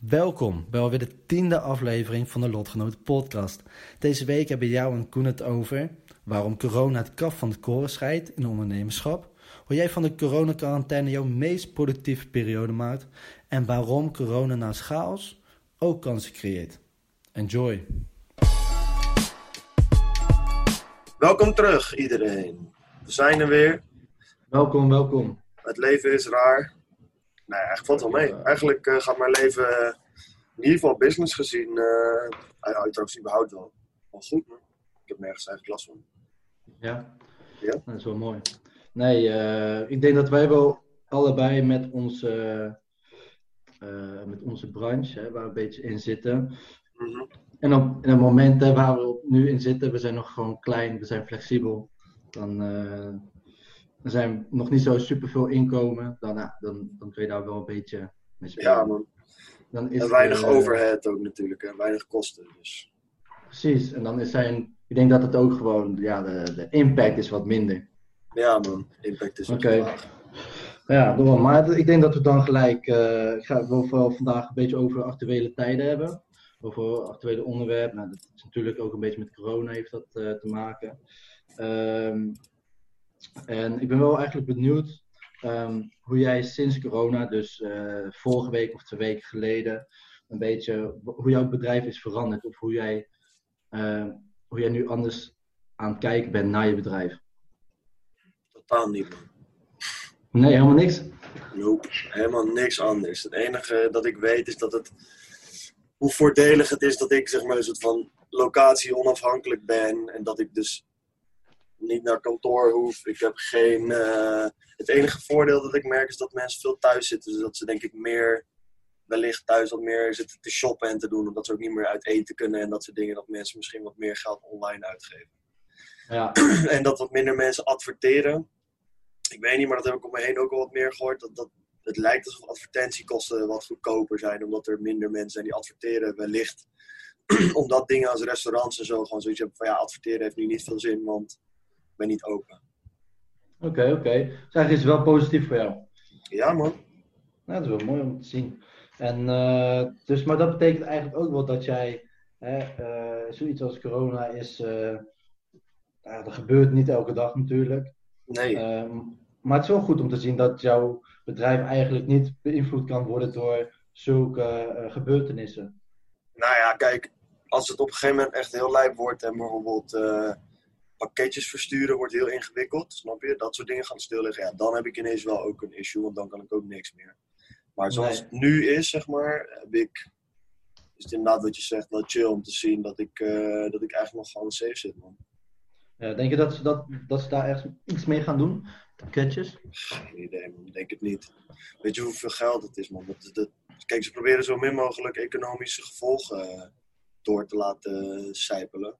Welkom bij alweer de tiende aflevering van de Lotgenoten podcast. Deze week hebben jou en Koen het over waarom corona het kaf van het koren scheidt in ondernemerschap, hoe jij van de coronacarantaine jouw meest productieve periode maakt en waarom corona naast chaos ook kansen creëert. Enjoy! Welkom terug iedereen. We zijn er weer. Welkom, welkom. Het leven is raar. Nee, eigenlijk valt wel mee. Eigenlijk uh, gaat mijn leven uh, in ieder geval business gezien, uh, trouwens überhaupt wel, wel goed. Man. Ik heb nergens eigenlijk last van. Ja, Ja? dat is wel mooi. Nee, eh, ik denk dat wij wel allebei met onze, eh, met onze branche, hè, waar we een beetje in zitten. Mhm. En op in het moment hè, waar we op- nu in zitten, we zijn nog gewoon klein, we zijn flexibel. Dan eh, er zijn nog niet zo superveel inkomen. Dan, dan, dan kun je daar wel een beetje mee spelen. Ja, man. Dan is En weinig eh, overhead ook natuurlijk. En weinig kosten. Dus. Precies, en dan is zijn, ik denk dat het ook gewoon, ja, de, de impact is wat minder. Ja, man. Impact is laag. Ja, door. maar ik denk dat we dan gelijk, eh, ik ga wel vooral vandaag een beetje over actuele tijden hebben. Over actuele onderwerpen. Nou, dat is natuurlijk ook een beetje met corona heeft dat eh, te maken. Ehm, en ik ben wel eigenlijk benieuwd ehm, hoe jij sinds corona, dus eh, vorige week of twee weken geleden, een beetje hoe jouw bedrijf is veranderd. Of hoe jij, eh, hoe jij nu anders aan het kijken bent naar je bedrijf. Totaal niet. Nee, helemaal niks. Nope. Helemaal niks anders. Het enige dat ik weet is dat het. Hoe voordelig het is dat ik zeg maar een soort van locatie onafhankelijk ben. En dat ik dus niet naar kantoor hoef. Ik heb geen. eh, het enige voordeel dat ik merk is dat mensen veel thuis zitten. Dus dat ze denk ik meer. Wellicht thuis wat meer zitten te shoppen en te doen. Omdat ze ook niet meer uit eten kunnen. En dat soort dingen. Dat mensen misschien wat meer geld online uitgeven. Ja, en dat wat minder mensen adverteren. Ik weet niet, maar dat heb ik om me heen ook al wat meer gehoord. Dat, dat, het lijkt alsof advertentiekosten wat goedkoper zijn, omdat er minder mensen zijn die adverteren. Wellicht omdat dingen als restaurants en zo gewoon zoiets hebben van ja, adverteren heeft nu niet veel zin, want ben niet open. Oké, oké. Dus eigenlijk is het wel positief voor jou. Ja, man. Nou, dat is wel mooi om te zien. En, eh, dus, maar dat betekent eigenlijk ook wel dat jij, hè, eh, zoiets als corona is, eh, ja, dat gebeurt niet elke dag natuurlijk. Nee. Ehm, maar het is wel goed om te zien dat jouw bedrijf eigenlijk niet beïnvloed kan worden door zulke gebeurtenissen. Nou ja, kijk, als het op een gegeven moment echt heel lijp wordt en bijvoorbeeld pakketjes versturen wordt heel ingewikkeld, snap je? Dat soort dingen gaan stilliggen. Ja, dan heb ik ineens wel ook een issue, want dan kan ik ook niks meer. Maar zoals Nee. het nu is, zeg maar, heb ik, is het inderdaad wat je zegt, wel chill om te zien dat ik, eh, dat ik eigenlijk nog gewoon safe zit, man. Ja, denk je dat ze, dat, dat ze daar echt iets mee gaan doen? Pakketjes? Geen idee, man. Ik denk het niet. Weet je hoeveel geld het is, man? Dat, dat, kijk, ze proberen zo min mogelijk economische gevolgen eh, door te laten sijpelen.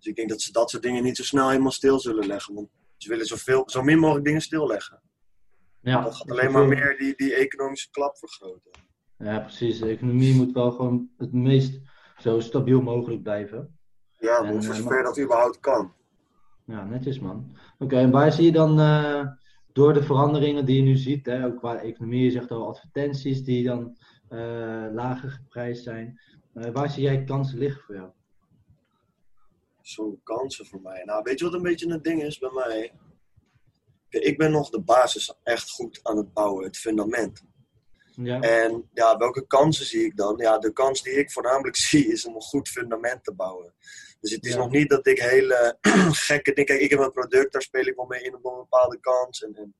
Dus ik denk dat ze dat soort dingen niet zo snel helemaal stil zullen leggen. Want ze willen zoveel, zo min mogelijk dingen stilleggen. Ja, Dat gaat alleen maar meer die, die economische klap vergroten. Ja, precies. De economie moet wel gewoon het meest zo stabiel mogelijk blijven. Ja, En, voor eh, zover dat überhaupt kan. Ja, netjes man. Oké, en waar zie je dan eh, door de veranderingen die je nu ziet, hè, ook qua economie, je zegt al advertenties die dan eh, lager geprijsd zijn. Eh, waar zie jij kansen liggen voor jou? Zo'n kansen voor mij. Nou, weet je wat een beetje het ding is bij mij? Ik ben nog de basis echt goed aan het bouwen, het fundament. Ja, En ja, welke kansen zie ik dan? Ja, de kans die ik voornamelijk zie is om een goed fundament te bouwen. Dus het is Ja. nog niet dat ik hele gekke dingen. Kijk, ik heb een product, daar speel ik wel mee in op een bepaalde kans. En, en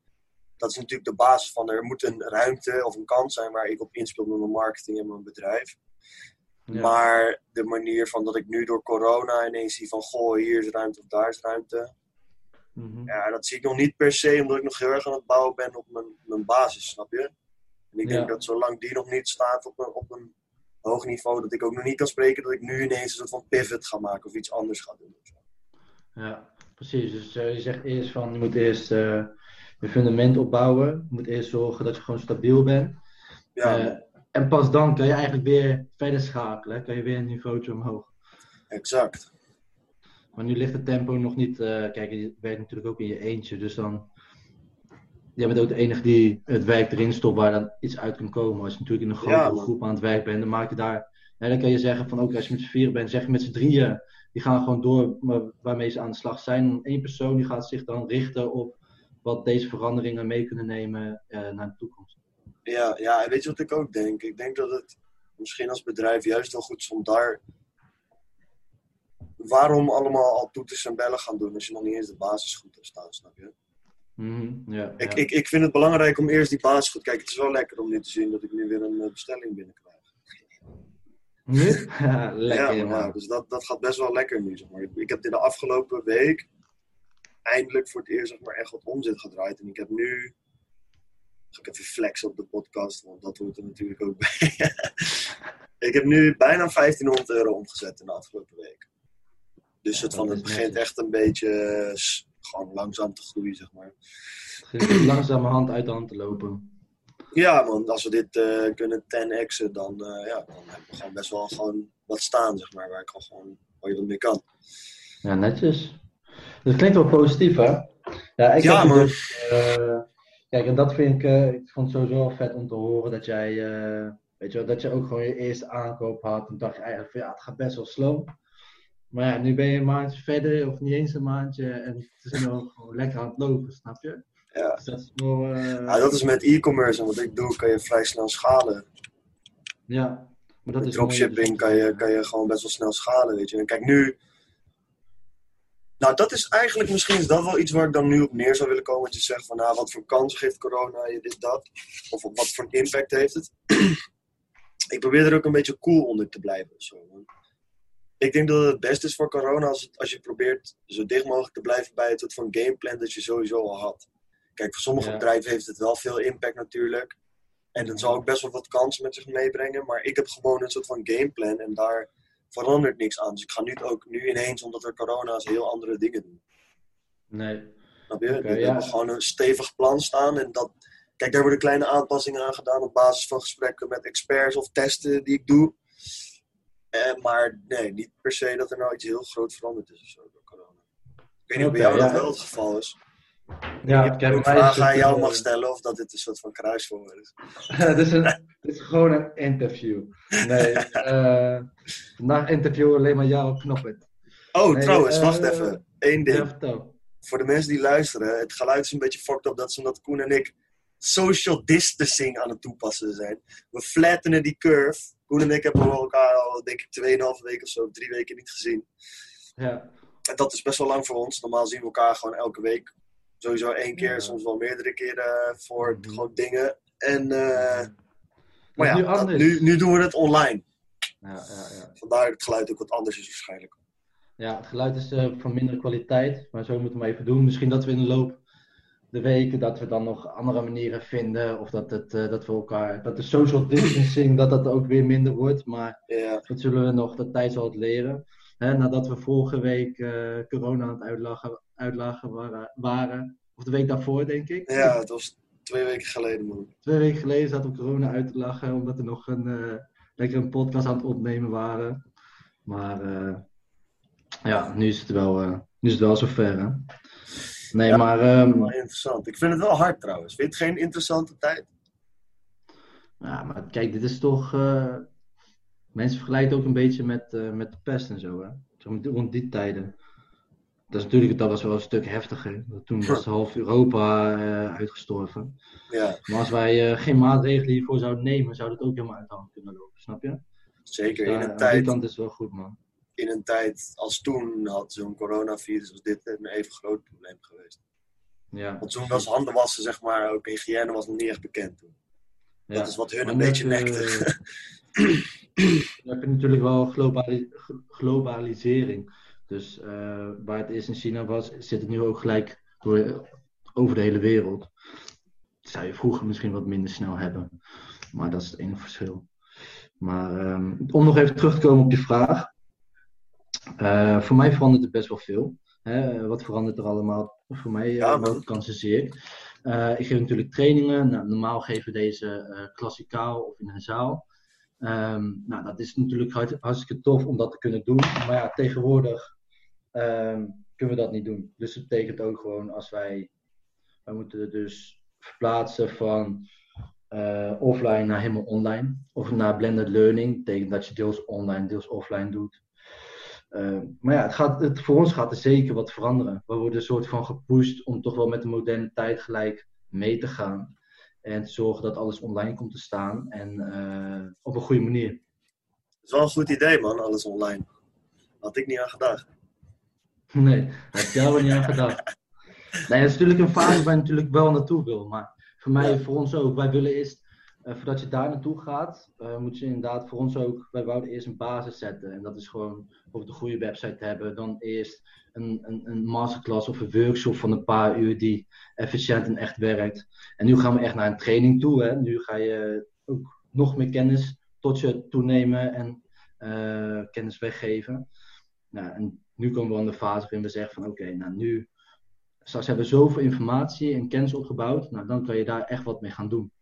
dat is natuurlijk de basis van er moet een ruimte of een kans zijn waar ik op inspeel met mijn marketing en mijn bedrijf. Ja. Maar de manier van dat ik nu door corona ineens zie van goh, hier is ruimte of daar is ruimte. Mhm. Ja, dat zie ik nog niet per se, omdat ik nog heel erg aan het bouwen ben op mijn, mijn basis, snap je? En ik Ja. denk dat zolang die nog niet staat op een, op een hoog niveau, dat ik ook nog niet kan spreken dat ik nu ineens een soort van pivot ga maken of iets anders ga doen. Ja, precies. Dus eh, je zegt eerst van je moet eerst eh, je fundament opbouwen. Je moet eerst zorgen dat je gewoon stabiel bent. Ja, Eh, en pas dan kan je eigenlijk weer verder schakelen. Kan je weer een niveautje omhoog. exact. Maar nu ligt het tempo nog niet. eh, kijk, je werkt natuurlijk ook in je eentje. Dus dan. Jij bent ook de enige die het werk erin stopt waar dan iets uit kan komen. Als je natuurlijk in een grote Ja, groep aan het werk bent, dan maak je daar. Ja, dan kan je zeggen van oké, als je met z'n vieren bent, zeg je met z'n drieën. Die gaan gewoon door maar waarmee ze aan de slag zijn. En één persoon die gaat zich dan richten op wat deze veranderingen mee kunnen nemen eh, naar de toekomst. Ja, ja, en weet je wat ik ook denk? Ik denk dat het misschien als bedrijf juist wel goed is om daar. Waarom allemaal al toeters en bellen gaan doen als je nog niet eens de basis goed hebt staan, snap je? Mhm, Ik, ik, ik vind het belangrijk om eerst die basis goed. Kijk, het is wel lekker om nu te zien dat ik nu weer een eh, bestelling binnenkrijg. Lekker ja, maar, dus dat, dat gaat best wel lekker nu, zeg maar. Ik heb in de afgelopen week eindelijk voor het eerst zeg maar, echt wat omzet gedraaid. En ik heb nu... Ga ik even flexen op de podcast, want dat hoort er natuurlijk ook bij. ik heb nu bijna 1500 euro omgezet in de afgelopen week. Dus het, van, het begint echt een beetje eh, gewoon langzaam te groeien, zeg maar. Langzamerhand uit de hand te lopen. Ja, man, als we dit eh, kunnen 10x'en, dan, eh, ja, dan hebben we gewoon best wel gewoon wat staan, zeg maar, waar ik al gewoon waar je wat mee kan. Ja, netjes. Dat klinkt wel positief, hè? Ja, ik Ja, heb man. dus, kijk, en dat vind ik, eh, ik vond het sowieso wel vet om te horen dat jij, eh, weet je wel, dat je ook gewoon je eerste aankoop had. En dacht je eigenlijk van, ja, het gaat best wel slow. Maar ja, nu ben je een maandje verder, of niet eens een maandje, en het is nu ook gewoon lekker aan het lopen, snap je? Ja. Dus dat is wel, eh, Ja, dat is met e-commerce en wat ik doe, kan je vrij snel schalen. ja. Maar dat Met is mooi. dropshipping kan je, kan je gewoon best wel snel schalen, weet je. En kijk, nu... Nou, dat is eigenlijk, misschien is dat wel iets waar ik dan nu op neer zou willen komen. Dat je zegt van, nou, wat voor kans geeft corona je dit, dat? Of wat voor impact heeft het? ik probeer er ook een beetje cool onder te blijven. Zo. Ik denk dat het het beste is voor corona als, het- als je probeert zo dicht mogelijk te blijven bij het soort van gameplan dat je sowieso al had. Kijk, voor sommige Ja. bedrijven heeft het wel veel impact natuurlijk. En dat zal ook best wel wat kansen met zich meebrengen. Maar ik heb gewoon een soort van gameplan en daar verandert niks aan. Dus ik ga nu ook nu ineens, omdat er corona is, heel andere dingen doen. Nee. Snap je? Oké, we ja. hebben gewoon een stevig plan staan. En dat, kijk, daar worden kleine aanpassingen aan gedaan op basis van gesprekken met experts of testen die ik doe. Eh, maar nee, niet per se dat er nou iets heel groot veranderd is of zo door corona. Ik weet niet of bij jou dat wel het geval is. Ja, ik mij is vragen aan jou eh, mag stellen of dat dit een soort van kruiswoord is. Het is, een, het is gewoon een interview. Nee, eh, vandaag interviewen alleen maar jou op knoppen. Oh, Nee, trouwens, eh, wacht even. Eén ding. Voor de mensen die luisteren, het geluid is een beetje fucked up. Dat is omdat Koen en ik social distancing aan het toepassen zijn. We flattenen die curve. Koen en ik hebben elkaar al, denk ik, 2,5 weken of zo, drie weken niet gezien. Ja, En dat is best wel lang voor ons. Normaal zien we elkaar gewoon elke week. Sowieso één keer, Ja. soms wel meerdere keren voor Mhm. gewoon dingen. En, eh, maar ja, nu dat- nu, nu doen we het online. Ja, ja, ja. Vandaar dat het geluid ook wat anders is waarschijnlijk. ja, het geluid is eh, van mindere kwaliteit, maar zo moeten we even doen. Misschien dat we in de loop de weken dat we dan nog andere manieren vinden, of dat, het, eh, dat we elkaar, dat de social distancing, dat dat ook weer minder wordt. Maar dat zullen we nog, de tijd zal het leren. Hè, nadat we vorige week corona aan het uitlachen, uitlachen waren, waren, of de week daarvoor denk ik. ja het was twee weken geleden, man. Twee weken geleden zaten we corona uit te lachen, omdat we nog een, eh, lekker een podcast aan het opnemen waren. Maar eh, ja, nu is het wel, eh, nu is het wel zover. Hè? Nee, Ja. maar ehm, Wel interessant. Ik vind het wel hard trouwens. Vind je het geen interessante tijd? ja, maar kijk, dit is toch. mensen vergelijken ook een beetje met, met de pest en zo. Hè? Rond die tijden. Dat, is natuurlijk, dat was wel een stuk heftiger. Toen was half Europa eh, uitgestorven. Ja, Maar als wij eh, geen maatregelen hiervoor zouden nemen, zou het ook helemaal uit de hand kunnen lopen, snap je? zeker. Ja, In een tijd, kant is wel goed, man. in een tijd als toen had zo'n coronavirus als dit een even groot probleem geweest. Ja, Want toen was handen wassen, zeg maar, ook hygiëne was nog niet echt bekend toen. ja. Dat is wat hun Maar een beetje eh, nekte. Dan heb je natuurlijk wel globali- globalisering. Dus eh, waar het eerst in China was, zit het nu ook gelijk door, over de hele wereld. Dat zou je vroeger misschien wat minder snel hebben. Maar dat is het enige verschil. Maar um, om nog even terug te komen op je vraag. Uh, voor mij verandert het best wel veel. Hè? Wat verandert er allemaal? Voor mij, ja, welke kansen zie ik? Ik geef natuurlijk trainingen. Nou, normaal geven we deze klassikaal of in een zaal. Um, nou, dat is natuurlijk hartstikke tof om dat te kunnen doen. Maar ja, tegenwoordig um, kunnen we dat niet doen. Dus dat betekent ook gewoon als wij, wij moeten dus verplaatsen van uh, offline naar helemaal online. Of naar blended learning. Betekent dat je deels online, deels offline doet. Uh, maar ja, het gaat, het, voor ons gaat er zeker wat veranderen. We worden een soort van gepusht om toch wel met de moderne tijd gelijk mee te gaan. En te zorgen dat alles online komt te staan. En uh, op een goede manier. Dat is wel een goed idee, man, alles online. Had ik niet aan gedacht. Nee, had jou er niet aan gedacht. Nee, dat is natuurlijk een fase waar je natuurlijk wel naartoe wil. Maar voor mij, voor ons ook. Wij willen eerst, uh, voordat je daar naartoe gaat, uh, moet je inderdaad voor ons ook, wij wouden eerst een basis zetten. En dat is gewoon bijvoorbeeld een goede website hebben. Dan eerst een, een, een masterclass of een workshop van een paar uur die efficiënt en echt werkt. En nu gaan we echt naar een training toe. Hè. Nu ga je ook nog meer kennis tot je toenemen en uh, kennis weggeven. Nou, en nu komen we aan de fase waarin we zeggen van oké, nou nu straks hebben we zoveel informatie en kennis opgebouwd, nou dan kan je daar echt wat mee gaan doen.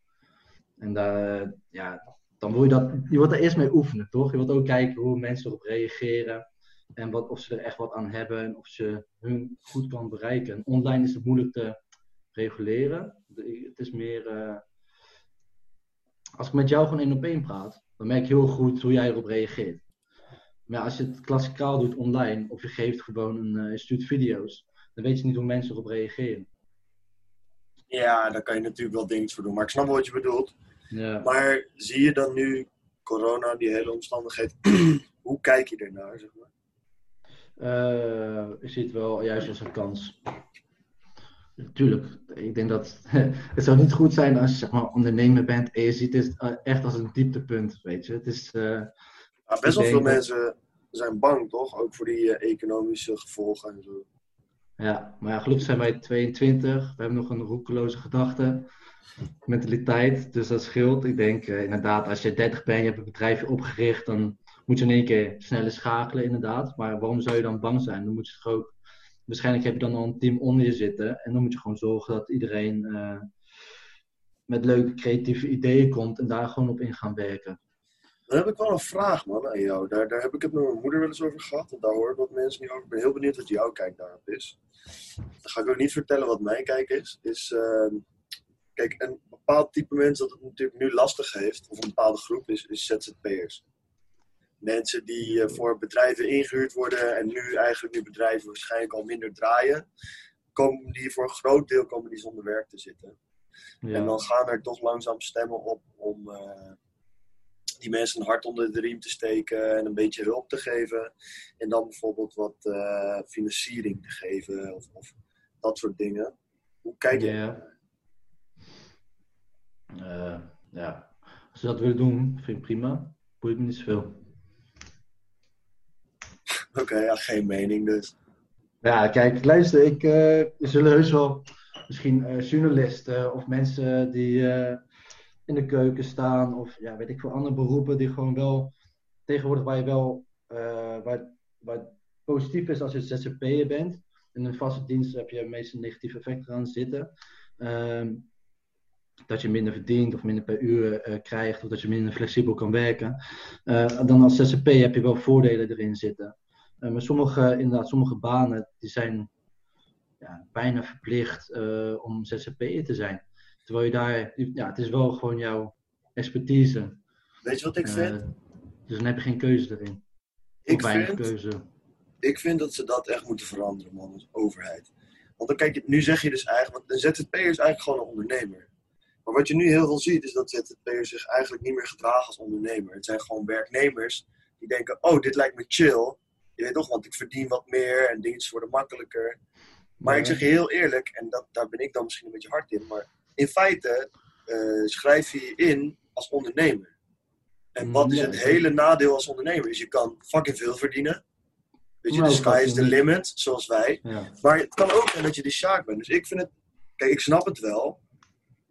En daar, ja, dan wil je dat, je wilt er eerst mee oefenen, toch? Je wilt ook kijken hoe mensen erop reageren en wat, of ze er echt wat aan hebben en of ze hun goed kan bereiken. Online is het moeilijk te reguleren. Het is meer, uh, als ik met jou gewoon één op één praat, dan merk je heel goed hoe jij erop reageert. Maar als je het klassikaal doet online, of je geeft gewoon een, je stuurt video's, dan weet je niet hoe mensen erop reageren. Ja, daar kan je natuurlijk wel dingen voor doen. Maar ik snap wat je bedoelt. Ja. Maar zie je dan nu corona, die hele omstandigheid, hoe kijk je ernaar, zeg maar? Uh, ik zie het wel juist als een kans. Tuurlijk, ik denk dat het zou niet goed zijn als je zeg maar, ondernemer bent en je ziet het echt als een dieptepunt, weet je. Het is, uh, ja, best wel veel mensen zijn bang, toch? Ook voor die uh, economische gevolgen en zo. Ja, maar ja, gelukkig zijn wij 22. We hebben nog een roekeloze gedachte, mentaliteit. Dus dat scheelt. Ik denk uh, inderdaad, als je 30 bent, je hebt een bedrijfje opgericht, dan moet je in één keer sneller schakelen, inderdaad. Maar waarom zou je dan bang zijn? Dan moet je toch ook. Waarschijnlijk heb je dan al een team onder je zitten. En dan moet je gewoon zorgen dat iedereen uh, met leuke creatieve ideeën komt en daar gewoon op in gaan werken. Dan heb ik wel een vraag, man, aan jou. Daar, daar heb ik het met mijn moeder wel eens over gehad. En daar hoor ik wat mensen niet over. Ik ben heel benieuwd wat jouw kijk daarop is. Dan ga ik ook niet vertellen wat mijn kijk is. is uh, kijk, een bepaald type mensen dat het natuurlijk nu lastig heeft, of een bepaalde groep, is, is ZZP'ers. Mensen die uh, voor bedrijven ingehuurd worden en nu eigenlijk nu bedrijven waarschijnlijk al minder draaien, komen die voor een groot deel komen die zonder werk te zitten. Ja. En dan gaan er toch langzaam stemmen op om. Uh, die mensen een hart onder de riem te steken en een beetje hulp te geven. En dan bijvoorbeeld wat uh, financiering te geven of, of, dat soort dingen. Hoe kijk je? Ja. Uh, ja, als ze dat willen doen, vind ik prima. Boeit me niet zoveel. Oké, okay, ja, geen mening dus. Ja, kijk, luister, ik, uh, er zullen heus wel misschien journalisten of mensen die in de keuken staan of ja, weet ik veel andere beroepen die gewoon wel tegenwoordig waar je wel uh, waar, waar positief is als je ZZP'er bent. In een vaste dienst heb je meestal negatieve effecten aan zitten. Uh, dat je minder verdient of minder per uur uh, krijgt of dat je minder flexibel kan werken. Uh, dan als ZZP heb je wel voordelen erin zitten. maar sommige, inderdaad, sommige banen die zijn ja, bijna verplicht om ZZP'er te zijn. Terwijl je daar, ja, het is wel gewoon jouw expertise. Weet je wat ik uh, vind? Dus dan heb je geen keuze erin. Ik vind, keuze. ik vind dat ze dat echt moeten veranderen, man, als overheid. Want dan kijk nu zeg je dus eigenlijk, want een ZZP is eigenlijk gewoon een ondernemer. Maar wat je nu heel veel ziet, is dat ZZP'ers zich eigenlijk niet meer gedragen als ondernemer. Het zijn gewoon werknemers die denken, oh, dit lijkt me chill. Je weet toch, want ik verdien wat meer en dingen worden makkelijker. Maar ja. ik zeg je heel eerlijk, en dat, daar ben ik dan misschien een beetje hard in, maar in feite uh, schrijf je je in als ondernemer. En wat is het hele nadeel als ondernemer? Is je kan fucking veel verdienen. Weet je, de sky is the limit, zoals wij. Ja. Maar het kan ook zijn dat je de sjaak bent. Dus ik vind het... Kijk, ik snap het wel.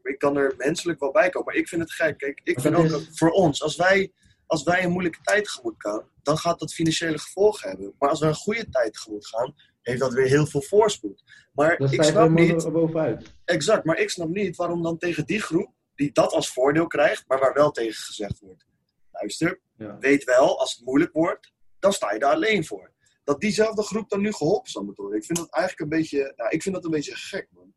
ik kan er menselijk wel bij komen. Maar ik vind het gek. Kijk, ik vind ook, is- voor ons, als wij, als wij een moeilijke tijd tegemoet gaan, dan gaat dat financiële gevolgen hebben. Maar als we een goede tijd tegemoet gaan, heeft dat weer heel veel voorspoed. Maar ik snap niet, bovenuit. exact, maar ik snap niet waarom dan tegen die groep, die dat als voordeel krijgt, maar waar wel tegen gezegd wordt. Luister, Ja. weet wel, als het moeilijk wordt, dan sta je daar alleen voor. Dat diezelfde groep dan nu geholpen zou moeten worden. Ik vind dat eigenlijk een beetje, ja, ik vind dat een beetje gek, man.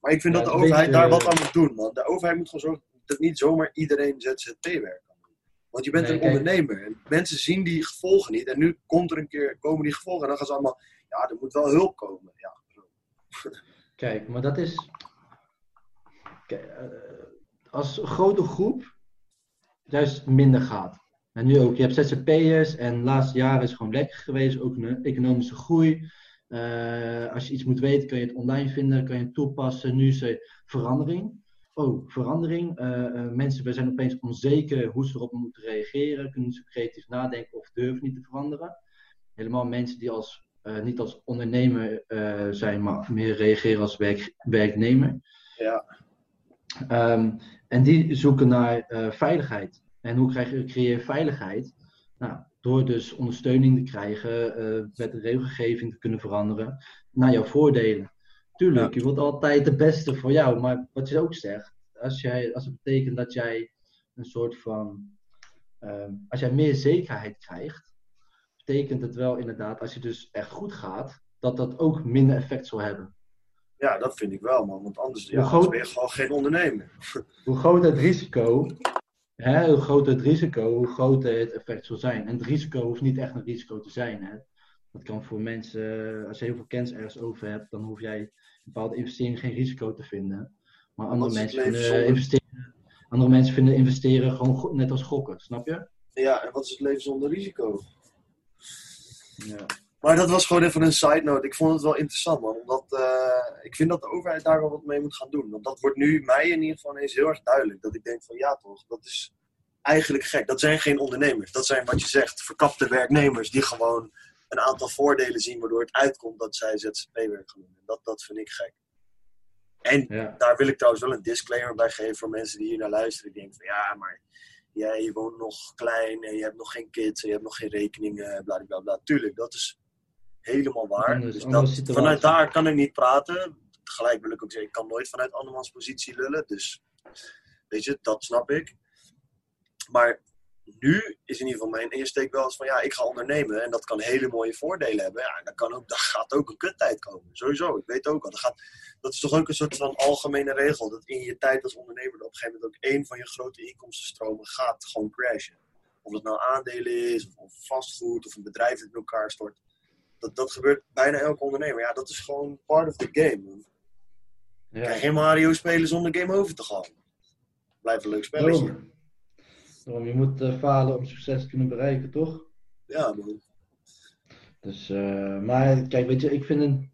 Maar ik vind Ja, dat de overheid beetje, daar wat aan moet doen, man. De overheid moet gewoon zorgen dat niet zomaar iedereen ZZP-werk kan doen. Want je bent Nee, een kijk. ondernemer. En mensen zien die gevolgen niet. En nu komt er een keer, komen die gevolgen. En dan gaan ze allemaal, ja, er moet wel hulp komen. Ja, Kijk, maar dat is. Kijk, eh, als grote groep juist minder gaat. En nu ook, je hebt ZZP'ers en de laatste jaren is gewoon lekker geweest, ook een economische groei. Eh, als je iets moet weten, kan je het online vinden, kan je het toepassen. Nu is er verandering. Oh, verandering. Eh, mensen we zijn opeens onzeker hoe ze erop moeten reageren. Kunnen ze creatief nadenken of durven niet te veranderen. Helemaal mensen die als, eh, niet als ondernemer eh, zijn, maar meer reageren als werk, werknemer. ja, Ehm, en die zoeken naar eh, veiligheid. En hoe krijg je, creëer je veiligheid? Nou, door dus ondersteuning te krijgen, met de regelgeving te kunnen veranderen naar jouw voordelen. Tuurlijk, je wilt altijd het beste voor jou, maar wat je ook zegt, als, jij, als het betekent dat jij een soort van, ehm, als jij meer zekerheid krijgt, betekent het wel inderdaad, als je dus echt goed gaat, dat dat ook minder effect zal hebben. ja, dat vind ik wel, man. Want anders, ja, anders groot- ben je gewoon geen ondernemer. hoe groter het risico, hè, hoe groter het risico, hoe groter het effect zal zijn. En het risico hoeft niet echt een risico te zijn. Hè. Dat kan voor mensen, als je heel veel kennis ergens over hebt, dan hoef jij een bepaalde investering geen risico te vinden. Maar andere, mensen vinden, investeren, andere mensen vinden investeren gewoon net als gokken, snap je? Ja, en wat is het leven zonder risico? Ja. Maar dat was gewoon even een side note. Ik vond het wel interessant, man. Omdat eh, ik vind dat de overheid daar wel wat mee moet gaan doen. Want dat wordt nu mij in ieder geval ineens heel erg duidelijk. Dat ik denk van ja toch, dat is eigenlijk gek. Dat zijn geen ondernemers. Dat zijn wat je zegt, verkapte werknemers die gewoon een aantal voordelen zien waardoor het uitkomt dat zij ZZP-werk gaan doen. En Dat, dat vind ik gek. En Ja. daar wil ik trouwens wel een disclaimer bij geven voor mensen die hier naar luisteren. Die denken van ja, maar jij je woont nog klein en je hebt nog geen kids en je hebt nog geen rekeningen, bla bla. Tuurlijk, dat is helemaal waar. Anders- dus dat, vanuit daar kan ik niet praten. Tegelijk wil ik ook zeggen, ik kan nooit vanuit andermans positie lullen. Dus weet je, dat snap ik. Maar nu is in ieder geval mijn insteek wel eens van ja, ik ga ondernemen en dat kan hele mooie voordelen hebben. Ja, en dan kan ook, daar gaat ook een kuttijd komen. Sowieso, ik weet ook al. Dat, gaat, dat is toch ook een soort van algemene regel. Dat in je tijd als ondernemer op een gegeven moment ook één van je grote inkomstenstromen gaat gewoon crashen. Of het nou aandelen is, of, vastgoed, of een bedrijf dat in elkaar stort. Dat, dat gebeurt bijna elke ondernemer. Ja, dat is gewoon part of the game. Je kan Ja. geen Mario spelen zonder game over te gaan. Blijft een leuk spelletje. Je moet eh, falen om succes te kunnen bereiken, toch? Ja, man. Dus, eh, maar kijk, weet je, ik vind een.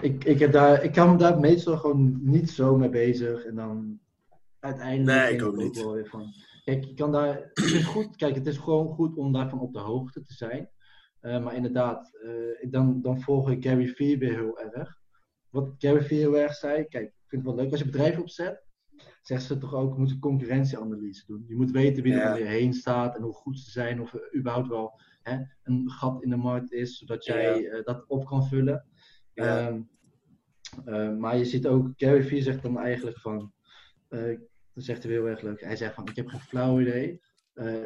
Ik, ik, heb daar, ik kan me daar meestal gewoon niet zo mee bezig. En dan uiteindelijk. Nee, ik ook niet. wel weer van. Kijk, je kan daar. Het is goed, kijk, het is gewoon goed om daarvan op de hoogte te zijn. Eh, maar inderdaad, dan, dan volg ik Gary Vee weer heel erg. Wat Gary Vee heel erg zei, kijk, ik vind het wel leuk als je bedrijf opzet. Zegt ze toch ook, moet een concurrentieanalyse doen. Je moet weten wie er om je heen staat en hoe goed ze zijn. Of er überhaupt wel hè, een gat in de markt is, zodat jij eh, dat op kan vullen. Ehm, eh, maar je ziet ook, Gary Vee zegt dan eigenlijk van, eh dat zegt hij heel erg leuk. Hij zegt van, ik heb geen flauw idee.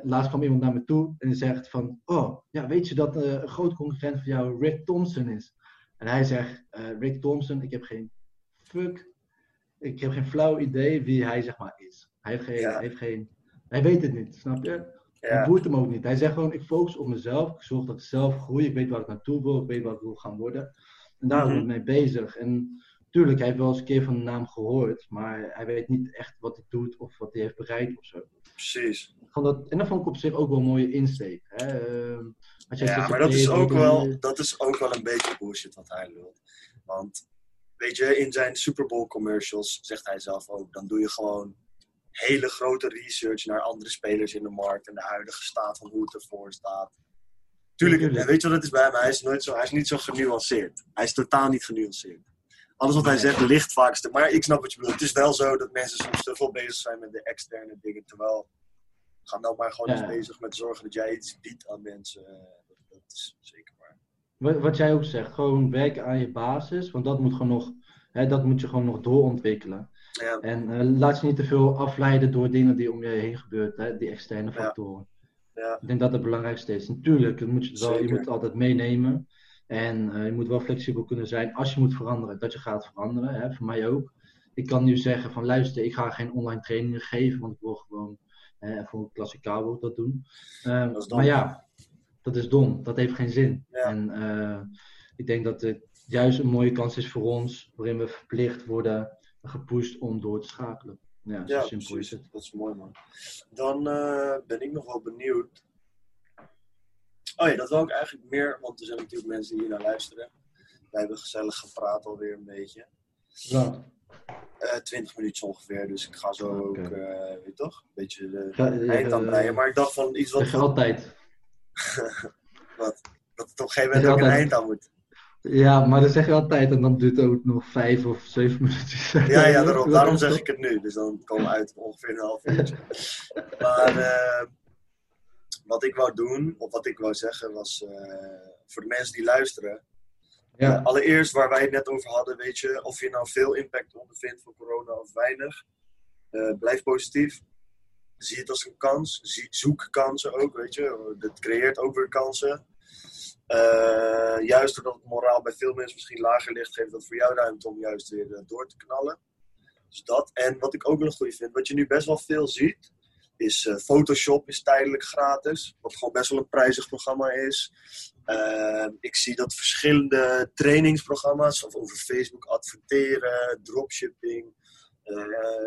Laatst kwam iemand naar me toe en zegt van, oh, ja, weet je dat een groot concurrent van jou Rick Thompson is? En hij zegt, Rick Thompson, ik heb geen fuck, ik heb geen flauw idee wie hij zeg maar is. Hij heeft geen, Ja. hij heeft geen, hij weet het niet, snap je? Het Ja. boeit hem ook niet. Hij zegt gewoon, ik focus op mezelf. Ik zorg dat ik zelf groei. Ik weet waar ik naartoe wil. Ik weet wat ik wil gaan worden. En daar ben ik Mhm. mee bezig. En tuurlijk, hij heeft wel eens een keer van de naam gehoord. Maar hij weet niet echt wat hij doet of wat hij heeft bereikt of zo. Precies. Ik vond dat, en dat vond ik op zich ook wel een mooie insteek. Hè? Ehm, als jij Ja, maar dat is, ook wel, dat is ook wel een beetje bullshit wat hij lult. Want, weet je, in zijn Super Bowl commercials zegt hij zelf ook, dan doe je gewoon hele grote research naar andere spelers in de markt en de huidige staat van hoe het ervoor staat. Tuurlijk, en weet je wat het is bij hem? Hij is, nooit zo, hij is niet zo genuanceerd. Hij is totaal niet genuanceerd. alles wat hij zegt ligt vaak. Maar ik snap wat je bedoelt. Het is wel zo dat mensen soms te veel bezig zijn met de externe dingen. Terwijl, ga nou maar gewoon Ja. eens bezig met zorgen dat jij iets biedt aan mensen. Dat, dat is zeker. Wat, wat jij ook zegt, gewoon werken aan je basis, want dat moet, gewoon nog, hè, dat moet je gewoon nog doorontwikkelen. Ja, En eh, laat je niet te veel afleiden door dingen die om je heen gebeuren, hè, die externe factoren. ja, Ik denk dat het belangrijkste is. Natuurlijk, dat moet je, wel, je moet het altijd meenemen. En eh, je moet wel flexibel kunnen zijn als je moet veranderen, dat je gaat veranderen. Hè, voor mij ook. Ik kan nu zeggen van luister, ik ga geen online trainingen geven, want ik wil gewoon eh, voor klassikaal wil ik dat doen. Eh, Dat dom. maar ja, dat is dom. Dat heeft geen zin. Ja. En eh, ik denk dat het juist een mooie kans is voor ons, waarin we verplicht worden gepusht om door te schakelen. Ja, zo ja simpel is precies. het. Dat is mooi man. Dan eh, ben ik nog wel benieuwd. Oh ja, dat wil ik eigenlijk meer, want er zijn natuurlijk mensen die hier naar luisteren. Wij hebben gezellig gepraat alweer een beetje. Ja. Eh 20 minuutjes ongeveer, dus ik ga zo ook, eh, weet je toch, een beetje de eind aan breien. Maar ik dacht van iets wat, je altijd. dat het op een gegeven moment ook een eind aan moet. Ja, maar dat zeg je altijd en dan duurt het ook nog vijf of zeven minuten. Ja, ja daarom, daarom zeg ik het nu. Dus dan komen we uit ongeveer een half uurtje. Maar eh, wat ik wou doen, of wat ik wou zeggen, was eh, voor de mensen die luisteren. Ja, Eh, allereerst waar wij het net over hadden, weet je, of je nou veel impact ondervindt van corona of weinig. blijf positief. Zie het als een kans. Zoek kansen ook, weet je. Dat creëert ook weer kansen. Eh, juist doordat het moraal bij veel mensen misschien lager ligt, geeft dat voor jou ruimte om juist weer eh, door te knallen. Dus dat. En wat ik ook wel een vind, wat je nu best wel veel ziet, is eh, Photoshop is tijdelijk gratis. Wat gewoon best wel een prijzig programma is. Ik zie dat verschillende trainingsprogramma's, of over Facebook adverteren, dropshipping,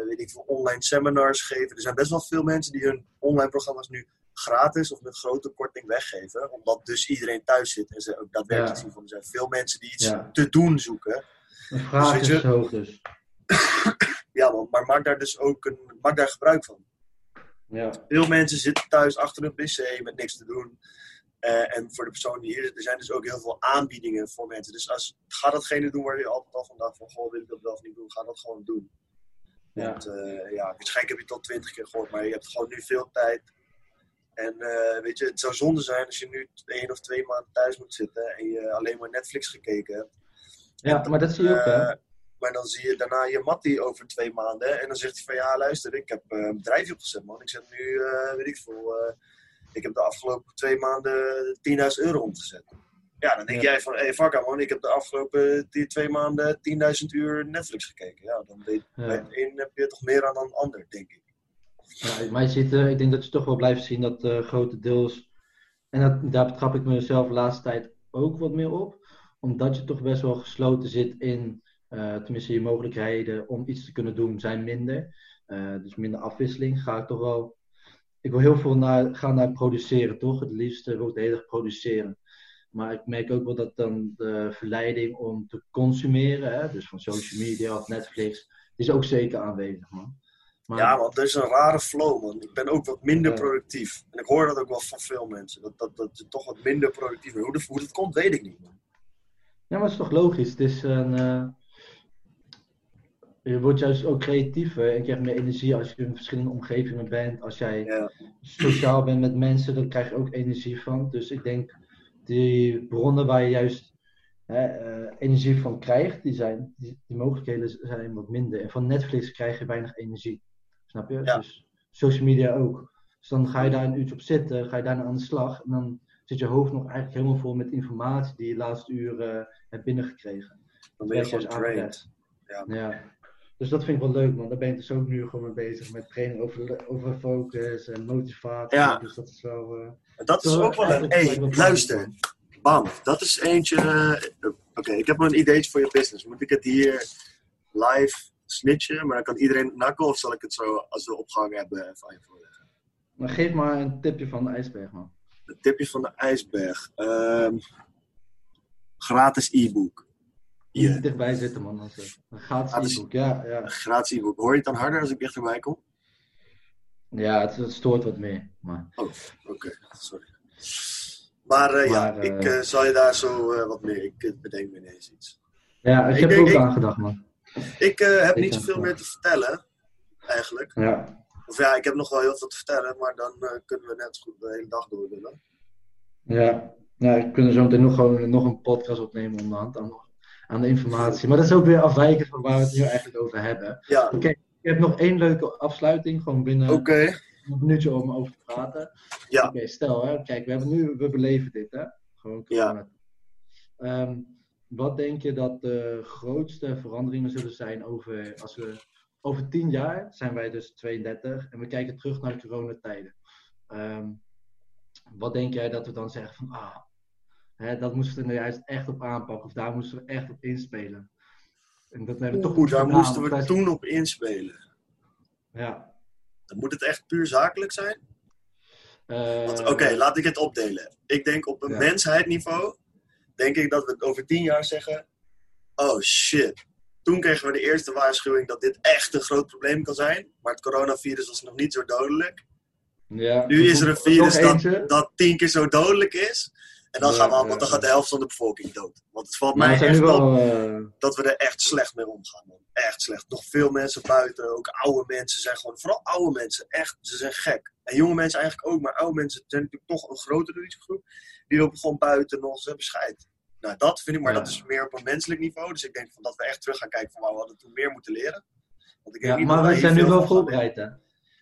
weet ik veel, online seminars geven. Er zijn best wel veel mensen die hun online programma's nu gratis of met grote korting weggeven. Omdat dus iedereen thuis zit en ze ook daadwerkelijk Ja. zien van er zijn veel mensen die iets Ja. te doen zoeken. de vraag weet is je- hoog dus. Ja man, maar maak daar dus ook een, maak daar gebruik van. Ja, Veel mensen zitten thuis achter een pc met niks te doen. Eh, en voor de persoon die hier zit, er zijn dus ook heel veel aanbiedingen voor mensen. Dus als, ga datgene doen waar je altijd al van dacht van, goh, wil ik dat wel of niet doen? Ga dat gewoon doen. Ja. Want eh, ja, waarschijnlijk heb je het al twintig keer gehoord, maar je hebt gewoon nu veel tijd. En eh, weet je, het zou zonde zijn als je nu één of twee maanden thuis moet zitten en je alleen maar Netflix gekeken hebt. ja maar dat zie je ook hè. Eh, maar dan zie je daarna je mattie over twee maanden. En dan zegt hij van ja, luister, ik heb een bedrijfje opgezet, man. Ik zet nu, weet ik veel, ik heb de afgelopen twee maanden 10.000 euro omgezet. Ja, dan denk Ja. jij van, hé, hey, fuck man, ik heb de afgelopen die twee maanden 10.000 uur Netflix gekeken. Ja, dan weet Ja. bij een heb je toch meer aan dan ander, denk ik. Ja, maar je ziet, eh, ik denk dat je toch wel blijft zien dat eh grotendeels, en dat, daar betrap ik mezelf de laatste tijd ook wat meer op, omdat je toch best wel gesloten zit in, eh, tenminste je mogelijkheden om iets te kunnen doen zijn minder. Eh, dus minder afwisseling. Ga ik toch wel, ik wil heel veel naar, gaan naar produceren toch? Het liefste wil ik de hele dag produceren. Maar ik merk ook wel dat dan de verleiding om te consumeren, hè, dus van social media of Netflix, is ook zeker aanwezig man. Maar, Ja, want er is een rare flow, man. Ik ben ook wat minder productief. En ik hoor dat ook wel van veel mensen. Dat, dat, dat je toch wat minder productief bent. Hoe, dat- hoe dat komt, weet ik niet, man. Ja, maar het is toch logisch? Het is een. eh, je wordt juist ook creatiever en krijgt meer energie als je in verschillende omgevingen bent. Als jij Ja. sociaal bent met mensen, dan krijg je ook energie van. Dus ik denk, die bronnen waar je juist hè, eh, energie van krijgt, die, zijn, die, die mogelijkheden zijn wat minder. En van Netflix krijg je weinig energie. Snap je? Ja. Dus social media ook. Dus dan ga je daar een uurtje op zitten, ga je daarna aan de slag. En dan zit je hoofd nog eigenlijk helemaal vol met informatie die je de laatste uur eh, hebt binnengekregen. Dan ben je gewoon averechts. Ja. Dus dat vind ik wel leuk, man. Daar ben ik dus ook nu gewoon mee bezig met training over, over focus en motivatie. Ja. Dus dat is wel. eh, dat is ook wel een... Hé, luister. Bam, dat is eentje... eh, Oké, ik heb een ideetje voor je business. Moet ik het hier live snitchen? Maar dan kan iedereen nakken of zal ik het zo, als we opgehangen hebben, even aan je voorleggen? Maar geef maar een tipje van de ijsberg, man. Het tipje van de ijsberg. Ehm, gratis e-book. Hier Hier, dichtbij zitten, man. Een gratis Gratis. e-book. Ja, ja. een gratis e-book. Hoor je het dan harder als ik dichterbij kom? Ja het, het stoort wat meer. Maar Oh, oké, sorry. Maar, eh, ja, Maar, eh, ik eh, zal je daar zo wat meer. Ik bedenk me ineens iets. Ja, ik, Ik heb er ook ik- aan gedacht, man. Ik heb Ik niet zoveel meer te vertellen, eigenlijk. Ja. Of ja, ik heb nog wel heel veel te vertellen, maar dan kunnen we net zo goed de hele dag door willen. Ja, ja we kunnen zo meteen nog, gewoon, nog een podcast opnemen onderhand aan, aan de informatie. Maar dat is ook weer afwijken van waar we het nu eigenlijk over hebben. Ja, Oké, ik heb nog één leuke afsluiting, gewoon binnen een minuutje om over te praten. Ja. Oké, stel, hè, kijk, we, hebben nu, we beleven dit, hè? Gewoon corona. Ehm, wat denk je dat de grootste veranderingen zullen zijn over, als we, over tien jaar zijn wij dus 32 en we kijken terug naar de coronatijden. Ehm, wat denk jij dat we dan zeggen van, ah, hè, dat moesten we er nou juist echt op aanpakken of daar moesten we echt op inspelen. En dat hebben we toch goed daar gedaan, moesten we toen op inspelen. Ja. Dan moet het echt puur zakelijk zijn? Eh, Oké, laat ik het opdelen. Ik denk op een Ja. mensheidniveau, denk ik dat we het over tien jaar zeggen, oh shit. Toen kregen we de eerste waarschuwing dat dit echt een groot probleem kan zijn. Maar het coronavirus was nog niet zo dodelijk. ja, Nu is er een virus dat, dat tien keer zo dodelijk is. En dan, Ja, gaan we allemaal, ja, dan gaat de helft van de bevolking dood. Want het valt Maar mij echt op wel... eh, dat we er echt slecht mee omgaan. Man. Echt slecht. Nog veel mensen buiten, ook oude mensen zijn gewoon, vooral oude mensen, echt, ze zijn gek. En jonge mensen eigenlijk ook, maar oude mensen zijn natuurlijk toch een grotere risicogroep. Die lopen gewoon buiten nog, ze hebben scheid. Nou, dat vind ik, maar Ja. dat is meer op een menselijk niveau. Dus ik denk van dat we echt terug gaan kijken van, wauw, we hadden toen meer moeten leren. Want ik denk Ja, niet maar we wij zijn nu wel voorbereid, hè?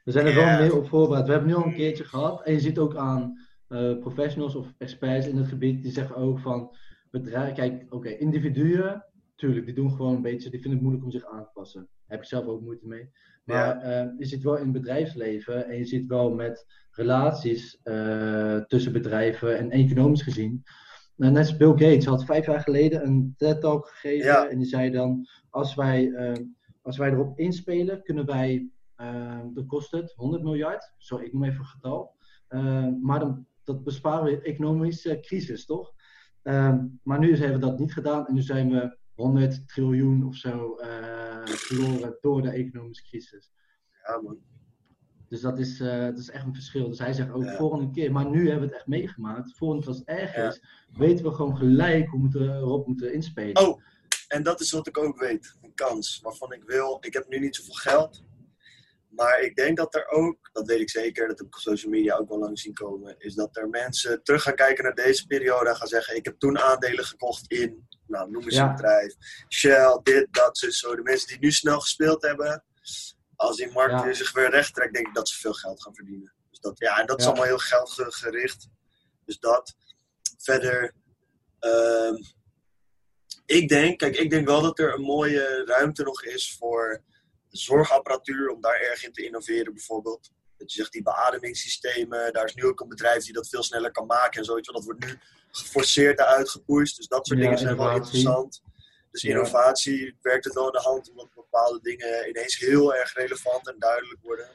We zijn er wel meer op voorbereid. We hebben nu al een keertje gehad. En je ziet ook aan eh, professionals of experts in het gebied, die zeggen ook van, bedrijf, kijk, oké, individuen, tuurlijk, die doen gewoon een beetje, die vinden het moeilijk om zich aan te passen. Daar heb ik zelf ook moeite mee. Maar eh, je ziet wel in het bedrijfsleven en je ziet wel met relaties eh, tussen bedrijven en economisch gezien. Net als Bill Gates had vijf jaar geleden een TED-talk gegeven Ja. en die zei dan, als wij, als wij erop inspelen, kunnen wij, eh dan kost het 100 miljard, sorry, ik noem even een getal, maar dan, dat besparen we economische crisis, toch? Eh, maar nu hebben we dat niet gedaan en nu zijn we 100 triljoen of zo eh, verloren door de economische crisis. Ja, man. Dus dat is, eh, dat is echt een verschil. Dus hij zegt ook Ja. volgende keer, maar nu hebben we het echt meegemaakt. Volgende keer als het erg Ja. is, weten we gewoon gelijk hoe we erop moeten inspelen. Oh, en dat is wat ik ook weet. Een kans waarvan ik wil. Ik heb nu niet zoveel geld. Maar ik denk dat er ook, dat weet ik zeker, dat heb ik op social media ook wel langs zien komen, is dat er mensen terug gaan kijken naar deze periode en gaan zeggen: Ik heb toen aandelen gekocht in, nou noem eens Ja. een bedrijf, Shell, dit, dat, zo, zo. De mensen die nu snel gespeeld hebben, als die markt Ja. weer zich weer recht trekt, denk ik dat ze veel geld gaan verdienen. Dus dat, ja, en dat is Ja. allemaal heel geldgericht. Dus dat. Verder, ehm, ik denk, kijk, ik denk wel dat er een mooie ruimte nog is voor zorgapparatuur, om daar erg in te innoveren bijvoorbeeld. Dat je zegt, die beademingssystemen, daar is nu ook een bedrijf die dat veel sneller kan maken en zoiets. Dat wordt nu geforceerd eruit gepusht. Dus dat soort Ja, dingen zijn wel interessant. Dus Ja. innovatie werkt het wel in de hand omdat bepaalde dingen ineens heel erg relevant en duidelijk worden.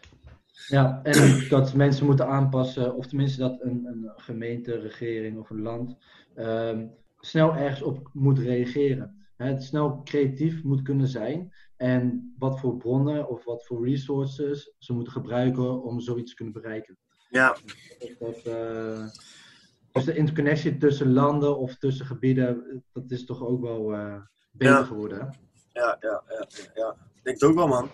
Ja, en dat mensen moeten aanpassen, of tenminste dat een, een gemeente, regering of een land ehm, snel ergens op moet reageren. Het snel creatief moet kunnen zijn en wat voor bronnen of wat voor resources ze moeten gebruiken om zoiets te kunnen bereiken. Ja, Dat, eh, dus de interconnectie tussen landen of tussen gebieden, dat is toch ook wel eh, beter Ja. geworden. Hè? ja, ja, ja, ja. Ik denk het ook wel, man.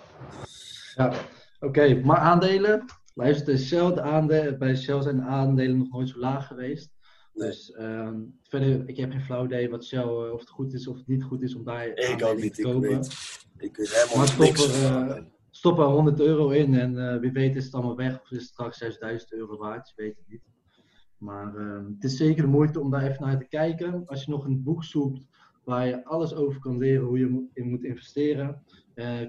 Ja, oké. Maar aandelen, luister, Shell, de aandelen, bij Shell zijn de aandelen nog nooit zo laag geweest. Nee. Dus ehm, verder, ik heb geen flauw idee wat Shell, eh, of het goed is of het niet goed is om daar Ik ook te niet. Ik kopen. weet, ik weet helemaal Maar stop niks. er, eh, Stop er 100 euro in en eh, wie weet is het allemaal weg of is het straks 6000 euro waard, je weet het niet. Maar ehm, het is zeker de moeite om daar even naar te kijken. Als je nog een boek zoekt waar je alles over kan leren hoe je in moet investeren,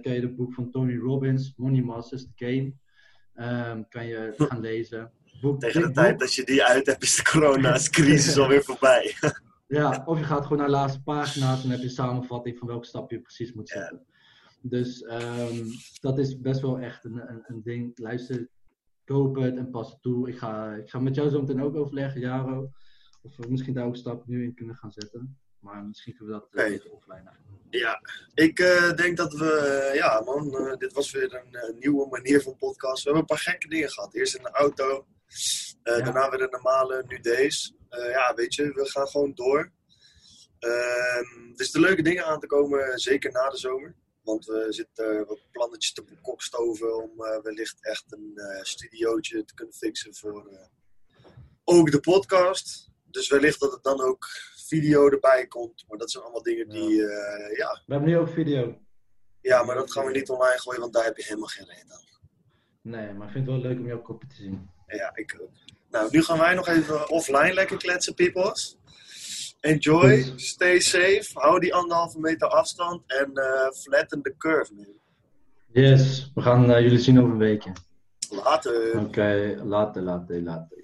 kan je het boek van Tony Robbins, Money Masters the Game, ehm, kan je gaan lezen. Boek, Tegen de tijd dat je die uit hebt, is de coronacrisis alweer voorbij. Ja, of je gaat gewoon naar de laatste pagina's en dan heb je een samenvatting van welke stap je precies moet Ja. zetten. Dus ehm, dat is best wel echt een, een, een ding. Luister, koop het en pas het toe. Ik ga, ik ga met jou zo meteen ook overleggen, Jaro. Of we misschien daar ook stappen nu in kunnen gaan zetten. Maar misschien kunnen we dat eh, Oké. beter offline doen. Ja, ik eh, denk dat we, eh, ja man, eh, dit was weer een eh, nieuwe manier van podcast. We hebben een paar gekke dingen gehad. Eerst in de auto, eh, Ja. daarna weer een normale, nu deze. Eh, ja, weet je, we gaan gewoon door. Ehm, dus de leuke dingen aan te komen, zeker na de zomer. Want we zitten wat plannetjes te kokstoven om wellicht echt een studiootje te kunnen fixen voor ook de podcast. Dus wellicht dat het dan ook video erbij komt. Maar dat zijn allemaal dingen die, ja. We hebben nu ook video. Ja, maar dat gaan we niet online gooien, want daar heb je helemaal geen reden aan. Nee, maar ik vind het wel leuk om jouw kopje te zien. Ja, ik ook. Nou, nu gaan wij nog even offline lekker kletsen, peoples. Enjoy, stay safe, hou die anderhalve meter afstand en uh, flatten the curve. Man. Yes, we gaan uh, jullie zien over een weekje. Later. Oké, okay, later, later, later.